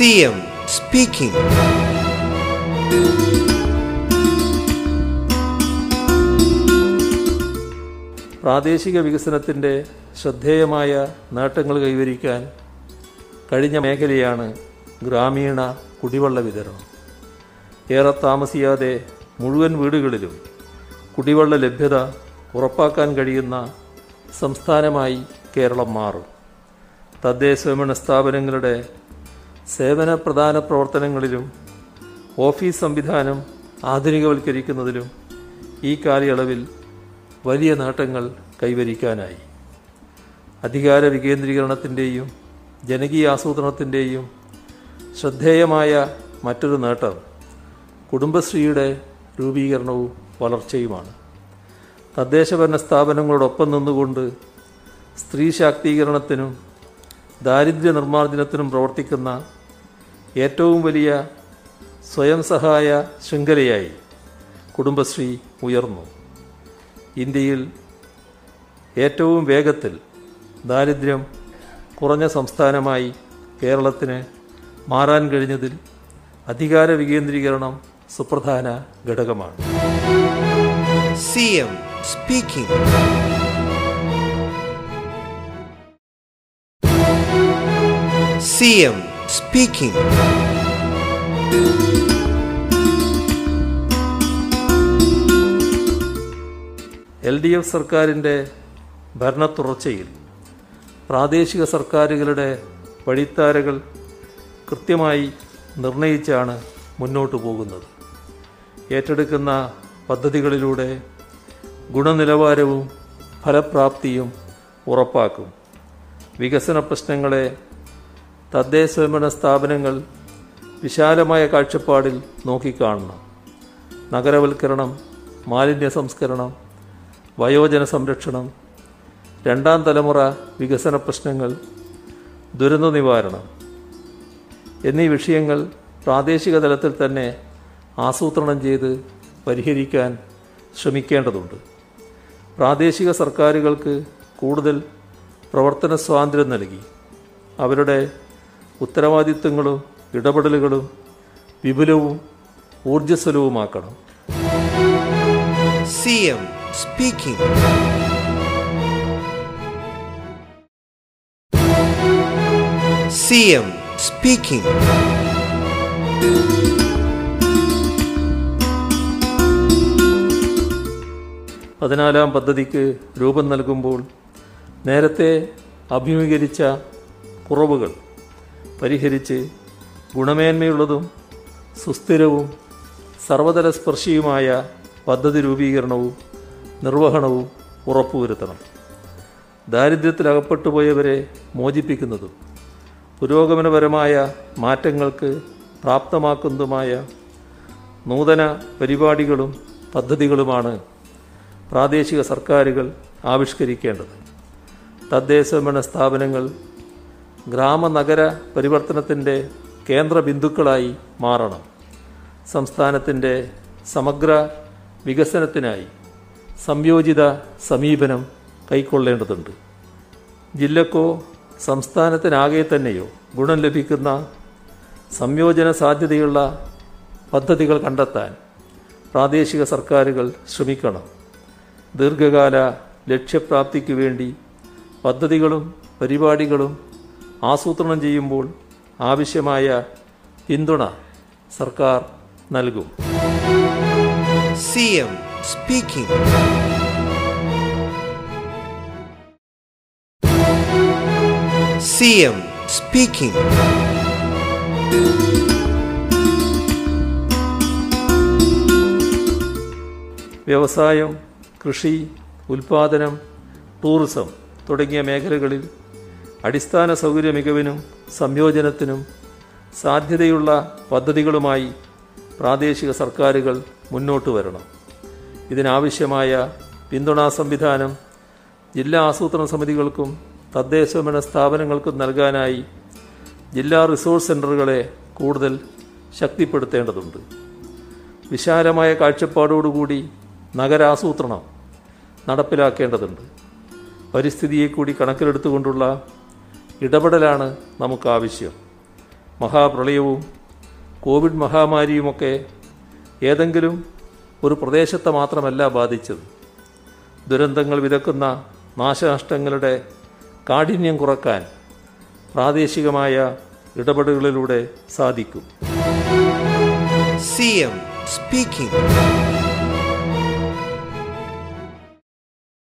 CM speaking പ്രാദേശിക വികസനത്തിന്റെ ശ്രദ്ധേയമായ നേട്ടങ്ങൾ കൈവരിക്കാൻ കഴിഞ്ഞ മേഖലയാണ് ഗ്രാമീണ കുടിവെള്ള വിതരണം. ഏറെ താമസിയാതെ മുഴുവൻ വീടുകളിലും കുടിവെള്ള ലഭ്യത ഉറപ്പാക്കാൻ കഴിയുന്ന സംസ്ഥാനമായി കേരളം മാറും. തദ്ദേശ സ്വയംഭരണ സ്ഥാപനങ്ങളുടെ സേവന പ്രധാന പ്രവർത്തനങ്ങളിലും ഓഫീസ് സംവിധാനം ആധുനികവൽക്കരിക്കുന്നതിലും ഈ കാലയളവിൽ വലിയ നേട്ടങ്ങൾ കൈവരിക്കാനായി. അധികാര വികേന്ദ്രീകരണത്തിന്റെയും ജനകീയ ആസൂത്രണത്തിന്റെയും ശ്രദ്ധേയമായ മറ്റൊരു നേട്ടം കുടുംബശ്രീയുടെ രൂപീകരണവും വളർച്ചയുമാണ്. തദ്ദേശഭരണ സ്ഥാപനങ്ങളോടൊപ്പം നിന്നുകൊണ്ട് സ്ത്രീ ശാക്തീകരണത്തിനും ദാരിദ്ര്യ നിർമ്മാർജനത്തിനും പ്രവർത്തിക്കുന്ന ഏറ്റവും വലിയ സ്വയം സഹായ ശൃംഖലയായി കുടുംബശ്രീ ഉയർന്നു ഇന്ത്യയിൽ ഏറ്റവും വേഗത്തിൽ ദാരിദ്ര്യം കുറഞ്ഞ സംസ്ഥാനമായി കേരളത്തിന് മാറാൻ കഴിഞ്ഞതിൽ അധികാര വികേന്ദ്രീകരണം സുപ്രധാന ഘടകമാണ് CM speaking. CM speaking. L D F സർക്കാരിന്റെ ഭരണത്തുറച്ചയിൽ പ്രാദേശിക സർക്കാരുകളുടെ വഴിത്താരകൾ കൃത്യമായി നിർണയിച്ചാണ് മുന്നോട്ടു പോകുന്നത് ഏറ്റെടുക്കുന്ന പദ്ധതികളിലൂടെ ഗുണനിലവാരവും ഫലപ്രാപ്തിയും ഉറപ്പാക്കും വികസന പ്രശ്നങ്ങളെ തദ്ദേശഭരണ സ്ഥാപനങ്ങൾ വിശാലമായ കാഴ്ചപ്പാടിൽ നോക്കിക്കാണണം. നഗരവൽക്കരണം മാലിന്യ സംസ്കരണം വയോജന സംരക്ഷണം രണ്ടാം തലമുറ വികസന പ്രശ്നങ്ങൾ ദുരന്ത നിവാരണം എന്നീ വിഷയങ്ങൾ പ്രാദേശിക തലത്തിൽ തന്നെ ആസൂത്രണം ചെയ്ത് പരിഹരിക്കാൻ ശ്രമിക്കേണ്ടതുണ്ട്. പ്രാദേശിക സർക്കാരുകൾക്ക് കൂടുതൽ പ്രവർത്തന സ്വാതന്ത്ര്യം നൽകി. അവരുടെ ഉത്തരവാദിത്വങ്ങളും ഇടപെടലുകളും വിപുലവും ഊർജസ്വലവുമാക്കണം C M speaking. C M speaking. പതിനാലാം പദ്ധതിക്ക് രൂപം നൽകുമ്പോൾ നേരത്തെ അഭിമുഖീകരിച്ച കുറവുകൾ പരിഹരിച്ച് ഗുണമേന്മയുള്ളതും സുസ്ഥിരവും സർവതല സ്പർശിയുമായ പദ്ധതി രൂപീകരണവും നിർവഹണവും ഉറപ്പുവരുത്തണം. ദാരിദ്ര്യത്തിലകപ്പെട്ടുപോയവരെ മോചിപ്പിക്കുന്നതും പുരോഗമനപരമായ മാറ്റങ്ങൾക്ക് പ്രാപ്തമാക്കുന്നതുമായ നൂതന പരിപാടികളും പദ്ധതികളുമാണ് പ്രാദേശിക സർക്കാരുകൾ ആവിഷ്കരിക്കേണ്ടത്. തദ്ദേശ ഭരണ സ്ഥാപനങ്ങൾ ഗ്രാമനഗര പരിവർത്തനത്തിന്റെ കേന്ദ്ര ബിന്ദുക്കളായി മാറണം. സംസ്ഥാനത്തിന്റെ സമഗ്ര വികസനത്തിനായി സംയോജിത സമീപനം കൈക്കൊള്ളേണ്ടതുണ്ട്. ജില്ലക്കോ സംസ്ഥാനത്തിനാകെ തന്നെയോ ഗുണം ലഭിക്കുന്ന സംയോജന സാധ്യതയുള്ള പദ്ധതികൾ കണ്ടെത്താൻ പ്രാദേശിക സർക്കാരുകൾ ശ്രമിക്കണം. ദീർഘകാല ലക്ഷ്യപ്രാപ്തിക്ക് വേണ്ടി പദ്ധതികളും പരിപാടികളും ആസൂത്രണം ചെയ്യുമ്പോൾ ആവശ്യമായ പിന്തുണ സർക്കാർ നൽകും. C M speaking. C M speaking. വ്യവസായം കൃഷി ഉൽപാദനം ടൂറിസം തുടങ്ങിയ മേഖലകളിൽ അടിസ്ഥാന സൗകര്യ മികവിനും സംയോജനത്തിനും സാധ്യതയുള്ള പദ്ധതികളുമായി പ്രാദേശിക സർക്കാരുകൾ മുന്നോട്ട് വരണം. ഇതിനാവശ്യമായ പിന്തുണാ സംവിധാനം ജില്ലാ ആസൂത്രണ സമിതികൾക്കും തദ്ദേശഭരണ സ്ഥാപനങ്ങൾക്കും നൽകാനായി ജില്ലാ റിസോഴ്സ് സെന്ററുകളെ കൂടുതൽ ശക്തിപ്പെടുത്തേണ്ടതുണ്ട്. വിശാലമായ കാഴ്ചപ്പാടോടുകൂടി നഗരാസൂത്രണം നടപ്പിലാക്കേണ്ടതുണ്ട്. പരിസ്ഥിതിയെ കൂടി കണക്കിലെടുത്തുകൊണ്ടുള്ള ഇടപെടലാണ് നമുക്ക് ആവശ്യം മഹാപ്രളയവും കോവിഡ് മഹാമാരിയുമൊക്കെ ഏതെങ്കിലും ഒരു പ്രദേശത്തെ മാത്രമല്ല ബാധിച്ചത്. ദുരന്തങ്ങൾ വിതക്കുന്ന നാശനഷ്ടങ്ങളുടെ കാഠിന്യം കുറയ്ക്കാൻ പ്രാദേശികമായ ഇടപെടലുകളിലൂടെ സാധിക്കും. C M speaking.